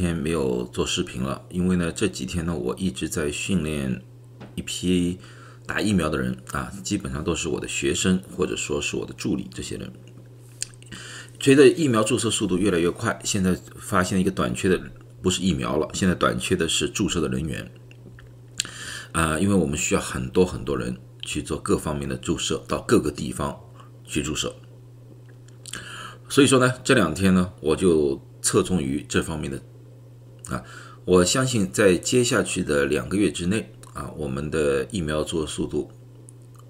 天没有做视频了，因为呢这几天呢我一直在训练一批打疫苗的人啊，基本上都是我的学生或者说是我的助理这些人。随着疫苗注射速度越来越快，现在发现一个短缺的不是疫苗了，现在短缺的是注射的人员啊，因为我们需要很多很多人去做各方面的注射，到各个地方去注射。所以说呢，这两天呢，我就侧重于这方面的啊，我相信在接下去的两个月之内啊，我们的疫苗做速度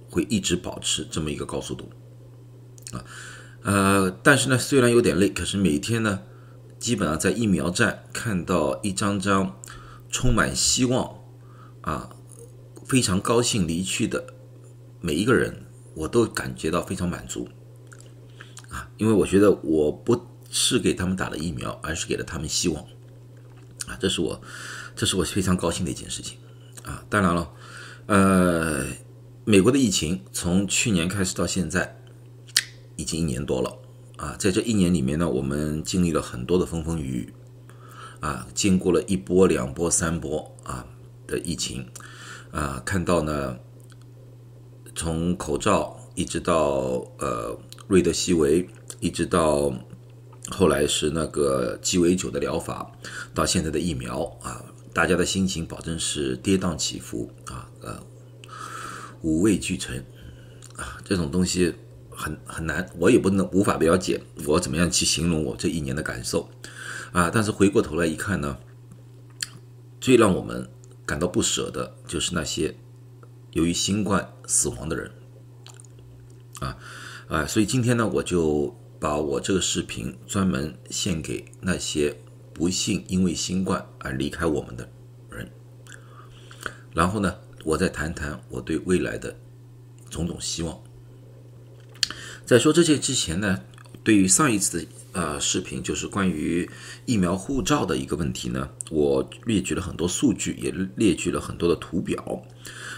会一直保持这么一个高速度啊。呃，但是呢，虽然有点累，可是每天呢，基本上在疫苗站看到一张张充满希望啊、非常高兴离去的每一个人，我都感觉到非常满足啊，因为我觉得我不是给他们打了疫苗，而是给了他们希望这是我，这是我非常高兴的一件事情啊。当然了，呃，美国的疫情从去年开始到现在。已经一年多了啊，在这一年里面呢，我们经历了很多的风风雨雨啊，经过了一波、两波、三波啊的疫情啊，看到呢，从口罩一直到呃瑞德西韦，一直到后来是那个鸡尾酒的疗法，到现在的疫苗啊，大家的心情保证是跌宕起伏啊，呃，五味俱陈啊，这种东西。很很难，我也不能无法了解我怎么样去形容我这一年的感受啊！但是回过头来一看呢，最让我们感到不舍的就是那些由于新冠死亡的人啊啊！所以今天呢，我就把我这个视频专门献给那些不幸因为新冠而离开我们的人，然后呢，我再谈谈我对未来的种种希望。在说这些之前呢，对于上一次的呃视频，就是关于疫苗护照的一个问题呢，我列举了很多数据，也列举了很多的图表，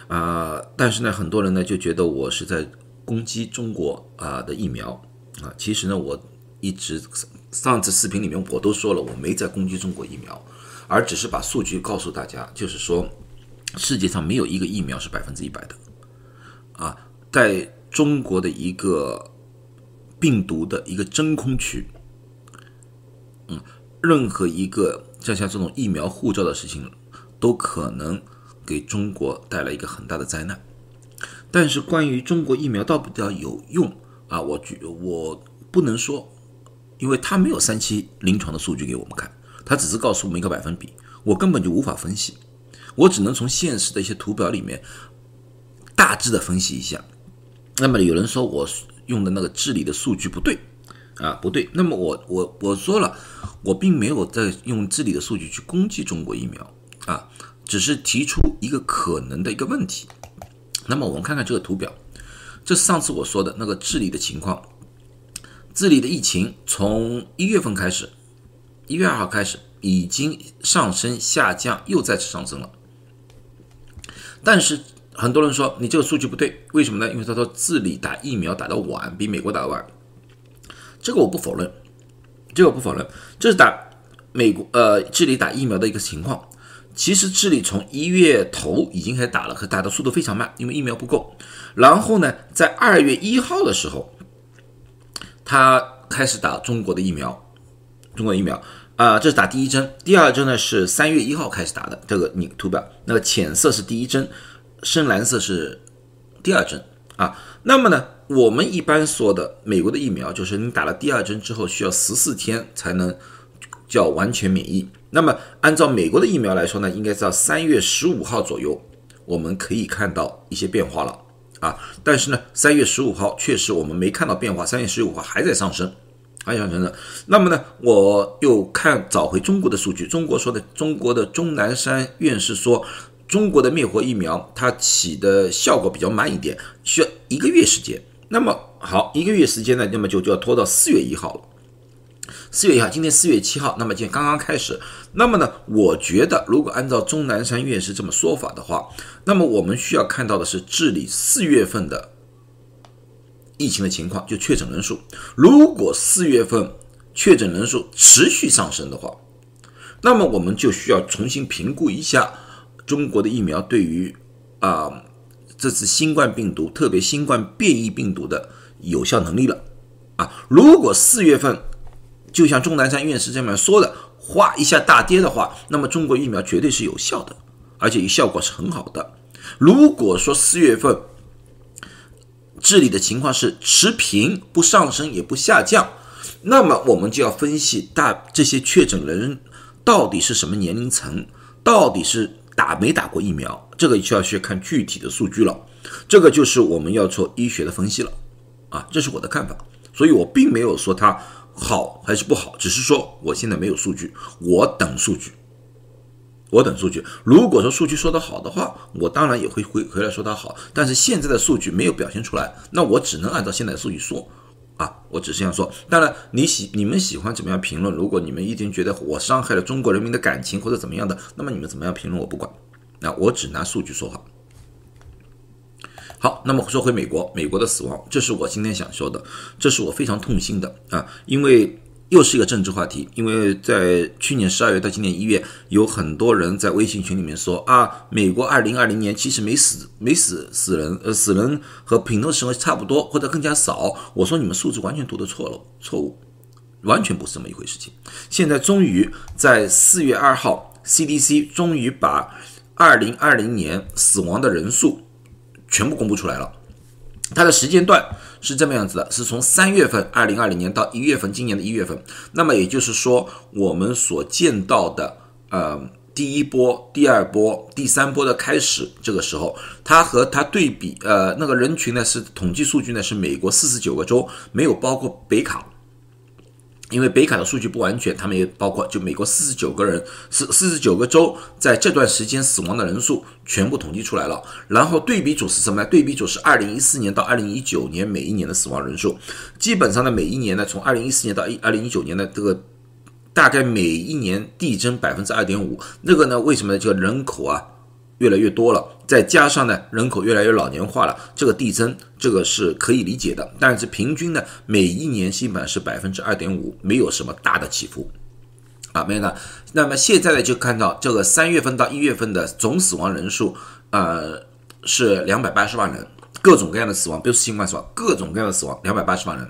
啊，但是呢，很多人呢就觉得我是在攻击中国啊的疫苗啊，其实呢，我一直上次视频里面我都说了，我没在攻击中国疫苗，而只是把数据告诉大家，就是说世界上没有一个疫苗是百分之一百的，啊，在中国的一个。病毒的一个真空区，嗯，任何一个像像这种疫苗护照的事情，都可能给中国带来一个很大的灾难。但是关于中国疫苗到不到有用啊，我觉我不能说，因为他没有三期临床的数据给我们看，他只是告诉我们一个百分比，我根本就无法分析，我只能从现实的一些图表里面大致的分析一下。那么有人说我。用的那个治理的数据不对啊，不对。那么我我我说了，我并没有在用治理的数据去攻击中国疫苗啊，只是提出一个可能的一个问题。那么我们看看这个图表，这是上次我说的那个治理的情况。治理的疫情从一月份开始，一月二号开始已经上升、下降，又再次上升了，但是。很多人说你这个数据不对，为什么呢？因为他说治理打疫苗打得晚，比美国打得晚。这个我不否认，这个我不否认，这是打美国呃治理打疫苗的一个情况。其实智利从一月头已经开始打了，可打的速度非常慢，因为疫苗不够。然后呢，在二月一号的时候，他开始打中国的疫苗，中国疫苗啊，这是打第一针，第二针呢是三月一号开始打的。这个你图表那个浅色是第一针。深蓝色是第二针啊，那么呢，我们一般说的美国的疫苗，就是你打了第二针之后，需要十四天才能叫完全免疫。那么按照美国的疫苗来说呢，应该到三月十五号左右，我们可以看到一些变化了啊。但是呢，三月十五号确实我们没看到变化，三月十五号还在上升，还在上升的。那么呢，我又看找回中国的数据，中国说的，中国的钟南山院士说。中国的灭活疫苗，它起的效果比较慢一点，需要一个月时间。那么好，一个月时间呢，那么就就要拖到四月一号了。四月一号，今天四月七号，那么今天刚刚开始。那么呢，我觉得如果按照钟南山院士这么说法的话，那么我们需要看到的是治理四月份的疫情的情况，就确诊人数。如果四月份确诊人数持续上升的话，那么我们就需要重新评估一下中国的疫苗对于啊这次新冠病毒，特别新冠变异病毒的有效能力了啊。如果四月份就像钟南山院士这么说的，哗一下大跌的话，那么中国疫苗绝对是有效的，而且效果是很好的。如果说四月份治理的情况是持平，不上升也不下降，那么我们就要分析大这些确诊人。到底是什么年龄层？到底是打没打过疫苗？这个就要去看具体的数据了。这个就是我们要做医学的分析了，啊，这是我的看法。所以我并没有说它好还是不好，只是说我现在没有数据，我等数据，我等数据。如果说数据说的好的话，我当然也会回回来说它好。但是现在的数据没有表现出来，那我只能按照现在的数据说。啊，我只是这样说。当然，你喜你们喜欢怎么样评论？如果你们一定觉得我伤害了中国人民的感情或者怎么样的，那么你们怎么样评论我不管。那我只拿数据说话。好，那么说回美国，美国的死亡，这是我今天想说的，这是我非常痛心的啊，因为。又是一个政治话题，因为在去年十二月到今年一月，有很多人在微信群里面说啊，美国二零二零年其实没死没死死人，呃，死人和平头时候差不多或者更加少。我说你们数字完全读的错了，错误，完全不是这么一回事。情现在终于在四月二号，CDC 终于把二零二零年死亡的人数全部公布出来了，它的时间段。是这么样子的，是从三月份，二零二零年到一月份，今年的一月份。那么也就是说，我们所见到的，呃，第一波、第二波、第三波的开始，这个时候，它和它对比，呃，那个人群呢是统计数据呢是美国四十九个州，没有包括北卡。因为北卡的数据不完全，他们也包括就美国四十九个人，四四十九个州在这段时间死亡的人数全部统计出来了。然后对比组是什么呢？对比组是二零一四年到二零一九年每一年的死亡人数，基本上呢每一年呢从二零一四年到一二零一九年的这个大概每一年递增百分之二点五。那个呢为什么呢？这个人口啊。越来越多了，再加上呢，人口越来越老年化了，这个递增，这个是可以理解的。但是平均呢，每一年新版是百分之二点五，没有什么大的起伏啊，没有的。那么现在呢，就看到这个三月份到一月份的总死亡人数，呃，是两百八十万人，各种各样的死亡，不是新冠死亡，各种各样的死亡，两百八十万人。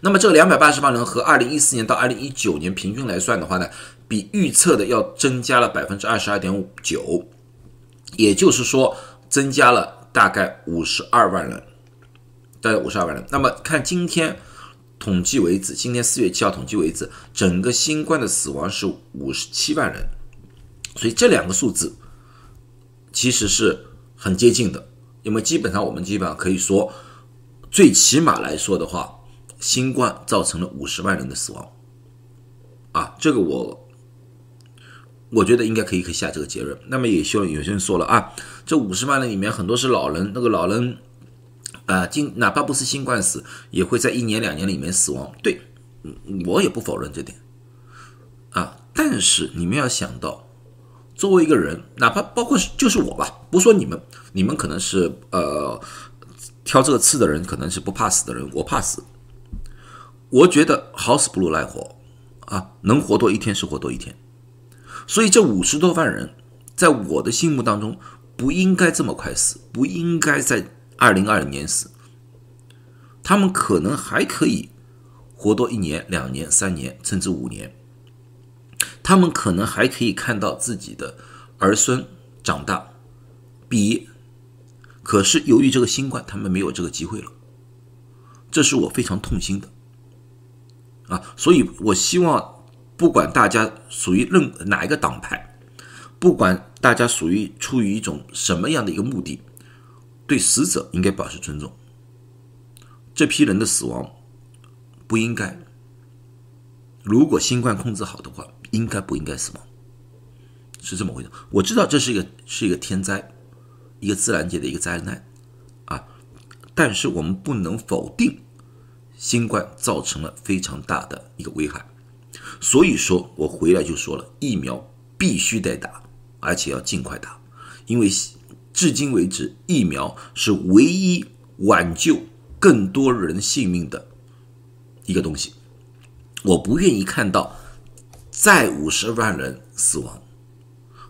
那么这个两百八十万人和二零一四年到二零一九年平均来算的话呢，比预测的要增加了百分之二十二点五九。也就是说，增加了大概五十二万人，大概五十二万人。那么看今天统计为止，今天四月七号统计为止，整个新冠的死亡是五十七万人，所以这两个数字其实是很接近的。因为基本上我们基本上可以说，最起码来说的话，新冠造成了五十万人的死亡，啊，这个我。我觉得应该可以可以下这个结论。那么也希望有些人说了啊，这五十万人里面很多是老人，那个老人啊，今哪怕不是新冠死，也会在一年两年里面死亡。对，我也不否认这点啊。但是你们要想到，作为一个人，哪怕包括就是我吧，不说你们，你们可能是呃挑这个刺的人，可能是不怕死的人，我怕死。我觉得好死不如赖活啊，能活多一天是活多一天。所以这五十多万人，在我的心目当中，不应该这么快死，不应该在二零二零年死。他们可能还可以活多一年、两年、三年，甚至五年。他们可能还可以看到自己的儿孙长大、毕业。可是由于这个新冠，他们没有这个机会了。这是我非常痛心的啊！所以我希望。不管大家属于任哪一个党派，不管大家属于出于一种什么样的一个目的，对死者应该表示尊重。这批人的死亡不应该。如果新冠控制好的话，应该不应该死亡？是这么回事。我知道这是一个是一个天灾，一个自然界的一个灾难啊，但是我们不能否定新冠造成了非常大的一个危害。所以说我回来就说了，疫苗必须得打，而且要尽快打，因为至今为止，疫苗是唯一挽救更多人性命的一个东西。我不愿意看到再五十万人死亡，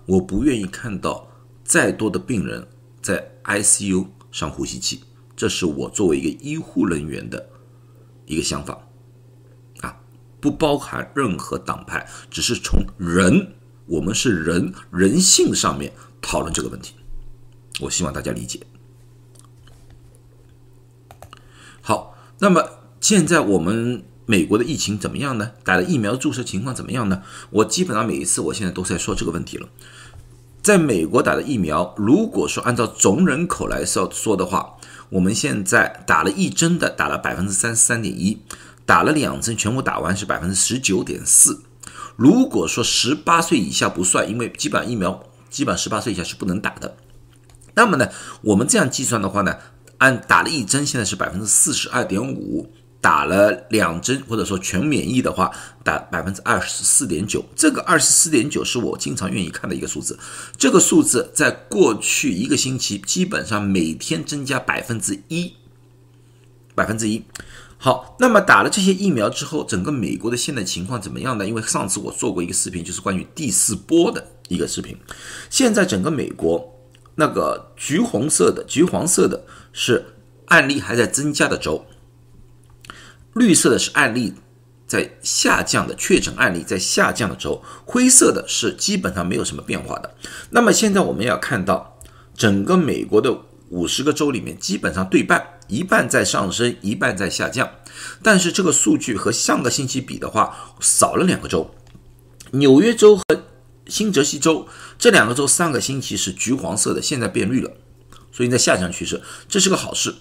我不愿意看到再多的病人在 ICU 上呼吸器。这是我作为一个医护人员的一个想法，不包含任何党派，只是从人，我们是人人性上面讨论这个问题。我希望大家理解。好，那么现在我们美国的疫情怎么样呢？打了疫苗注射情况怎么样呢？我基本上每一次我现在都在说这个问题了。在美国打的疫苗，如果说按照总人口来说说的话，我们现在打了一针的打了百分之三十三点一，打了两针全部打完是百分之十九点四。如果说十八岁以下不算，因为基本疫苗基本十八岁以下是不能打的。那么呢，我们这样计算的话呢，按打了一针，现在是百分之四十二点五；打了两针或者说全免疫的话，打百分之二十四点九。这个二十四点九是我经常愿意看的一个数字。这个数字在过去一个星期基本上每天增加百分之一，百分之一。好，那么打了这些疫苗之后，整个美国的现在情况怎么样呢？因为上次我做过一个视频，就是关于第四波的一个视频。现在整个美国。那个橘红色的、橘黄色的是案例还在增加的州，绿色的是案例在下降的确诊案例在下降的州，灰色的是基本上没有什么变化的。那么现在我们要看到整个美国的五十个州里面，基本上对半，一半在上升，一半在下降。但是这个数据和上个星期比的话，少了两个州，纽约州和。新泽西州这两个州上个星期是橘黄色的，现在变绿了，所以在下降趋势，这是个好事。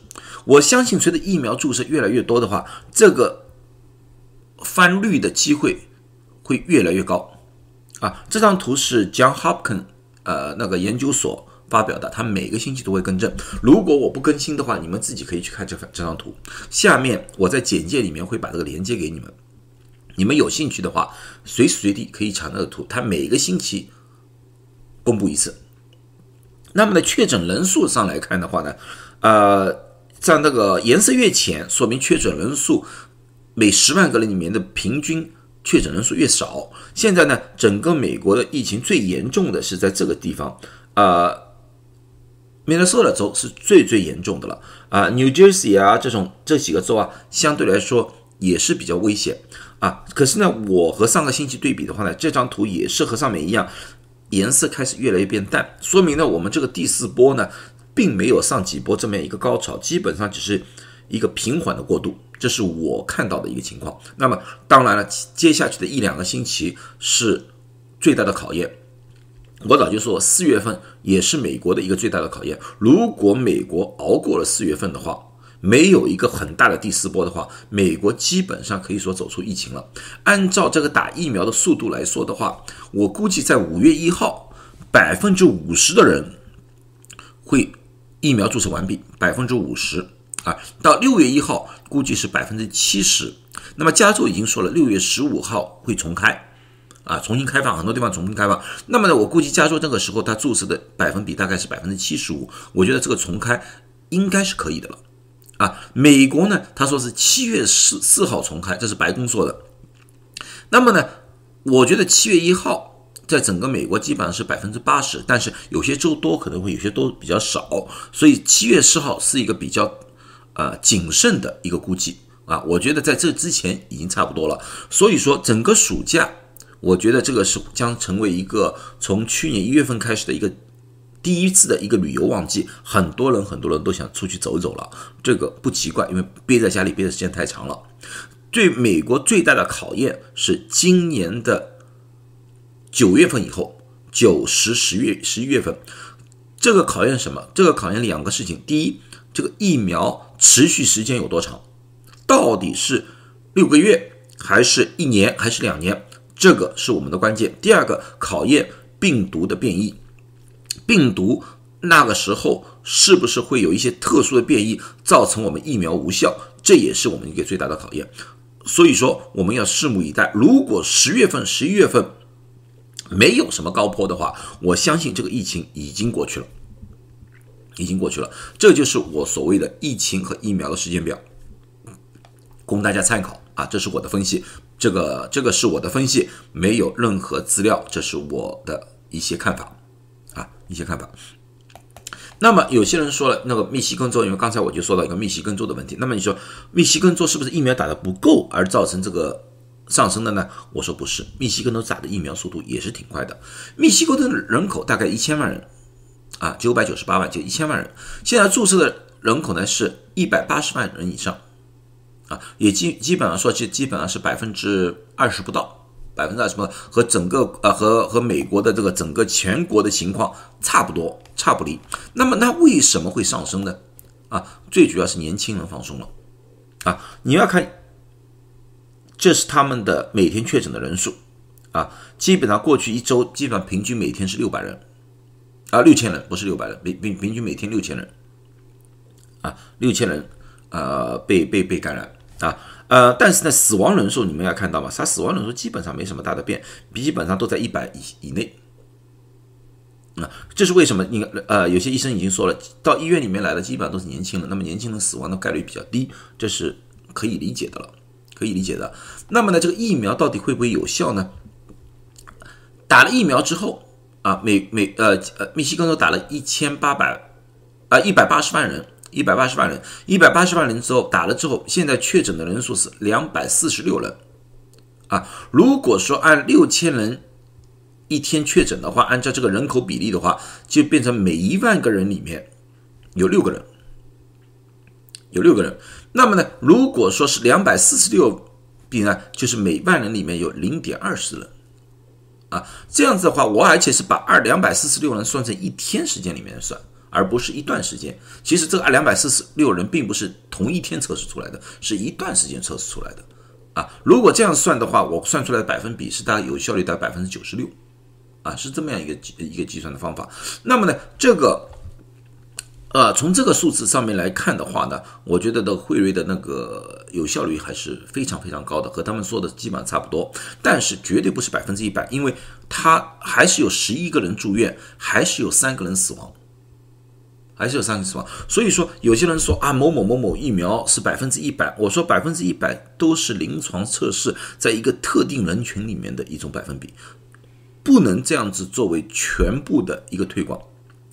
我相信随着疫苗注射越来越多的话，这个翻绿的机会会越来越高。啊，这张图是 John Hopkins 呃那个研究所发表的，他每个星期都会更正。如果我不更新的话，你们自己可以去看这这张图。下面我在简介里面会把这个连接给你们。你们有兴趣的话，随时随地可以查那个图，它每个星期公布一次。那么呢，确诊人数上来看的话呢，呃，在那个颜色越浅，说明确诊人数每十万个人里面的平均确诊人数越少。现在呢，整个美国的疫情最严重的是在这个地方，呃，Minnesota 州是最最严重的了啊，New Jersey 啊这种这几个州啊，相对来说也是比较危险。啊，可是呢，我和上个星期对比的话呢，这张图也是和上面一样，颜色开始越来越变淡，说明呢，我们这个第四波呢，并没有上几波这么一个高潮，基本上只是一个平缓的过渡，这是我看到的一个情况。那么，当然了，接下去的一两个星期是最大的考验。我早就说，四月份也是美国的一个最大的考验。如果美国熬过了四月份的话，没有一个很大的第四波的话，美国基本上可以说走出疫情了。按照这个打疫苗的速度来说的话，我估计在五月一号，百分之五十的人会疫苗注射完毕，百分之五十啊。到六月一号，估计是百分之七十。那么加州已经说了，六月十五号会重开啊，重新开放，很多地方重新开放。那么呢，我估计加州这个时候它注射的百分比大概是百分之七十五。我觉得这个重开应该是可以的了。啊，美国呢，他说是七月四四号重开，这是白宫说的。那么呢，我觉得七月一号在整个美国基本上是百分之八十，但是有些州多可能会有些都比较少，所以七月四号是一个比较呃谨慎的一个估计啊。我觉得在这之前已经差不多了，所以说整个暑假，我觉得这个是将成为一个从去年一月份开始的一个。第一次的一个旅游旺季，很多人很多人都想出去走走了，这个不奇怪，因为憋在家里憋的时间太长了。对美国最大的考验是今年的九月份以后，九十十月十一月份，这个考验什么？这个考验两个事情：第一，这个疫苗持续时间有多长？到底是六个月，还是一年，还是两年？这个是我们的关键。第二个考验病毒的变异。病毒那个时候是不是会有一些特殊的变异，造成我们疫苗无效？这也是我们一个最大的考验。所以说，我们要拭目以待。如果十月份、十一月份没有什么高坡的话，我相信这个疫情已经过去了，已经过去了。这就是我所谓的疫情和疫苗的时间表，供大家参考。啊，这是我的分析，这个这个是我的分析，没有任何资料，这是我的一些看法啊，一些看法。那么有些人说了，那个密西根州，因为刚才我就说到一个密西根州的问题，那么你说密西根州是不是疫苗打的不够而造成这个上升的呢？我说不是，密西根州打的疫苗速度也是挺快的。密西根的人口大概一千万人，啊，九百九十八万就一千万人，现在注射的人口呢是一百八十万人以上，也基基本上说，基基本上是百分之二十不到。百分之二十不到和整个呃和和美国的这个整个全国的情况差不多差不离。那么那为什么会上升呢？啊，最主要是年轻人放松了啊。你要看，这是他们的每天确诊的人数啊，基本上过去一周基本上平均每天是六百人啊，六千人不是六百人，平平平均每天六千人啊，六千人呃被被被感染啊。呃，但是呢，死亡人数你们要看到吗？它死亡人数基本上没什么大的变，基本上都在一百以以内。啊，这是为什么？你呃，有些医生已经说了，到医院里面来的基本上都是年轻人，那么年轻人死亡的概率比较低，这是可以理解的了，可以理解的。那么呢，这个疫苗到底会不会有效呢？打了疫苗之后啊，美美呃呃，密西根州打了一千八百啊一百八十万人。一百八十万人，一百八十万人之后打了之后，现在确诊的人数是两百四十六人，啊，如果说按六千人一天确诊的话，按照这个人口比例的话，就变成每一万个人里面有六个人，有六个人。那么呢，如果说是两百四十六病呢，就是每万人里面有零点二十人，啊，这样子的话，我而且是把二两百四十六人算成一天时间里面算。而不是一段时间。其实这个两百四十六人并不是同一天测试出来的，是一段时间测试出来的。啊，如果这样算的话，我算出来的百分比是大概有效率达百分之九十六，啊，是这么样一个一个计算的方法。那么呢，这个，呃，从这个数字上面来看的话呢，我觉得的辉瑞的那个有效率还是非常非常高的，和他们说的基本上差不多。但是绝对不是百分之一百，因为他还是有十一个人住院，还是有三个人死亡。还是有三个死亡，所以说有些人说啊某某某某疫苗是百分之一百，我说百分之一百都是临床测试，在一个特定人群里面的一种百分比，不能这样子作为全部的一个推广。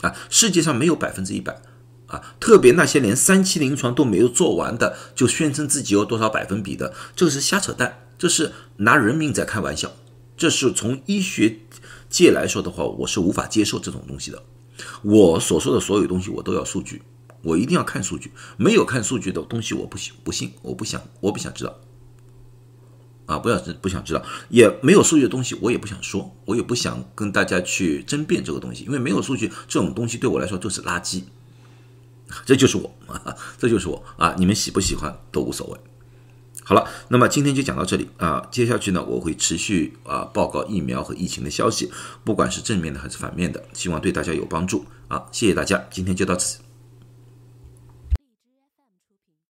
啊！世界上没有百分之一百。啊，特别那些连三期临床都没有做完的，就宣称自己有多少百分比的，这是瞎扯淡，这是拿人命在开玩笑，这是从医学界来说的话，我是无法接受这种东西的。我所说的所有东西，我都要数据，我一定要看数据。没有看数据的东西，我不信，不信，我不想，我不想知道。啊，不要不想知道，也没有数据的东西，我也不想说，我也不想跟大家去争辩这个东西，因为没有数据这种东西对我来说就是垃圾。这就是我，啊这就是我啊！你们喜不喜欢都无所谓。好了，那么今天就讲到这里啊。接下去呢，我会持续啊报告疫苗和疫情的消息，不管是正面的还是反面的，希望对大家有帮助啊。谢谢大家，今天就到此。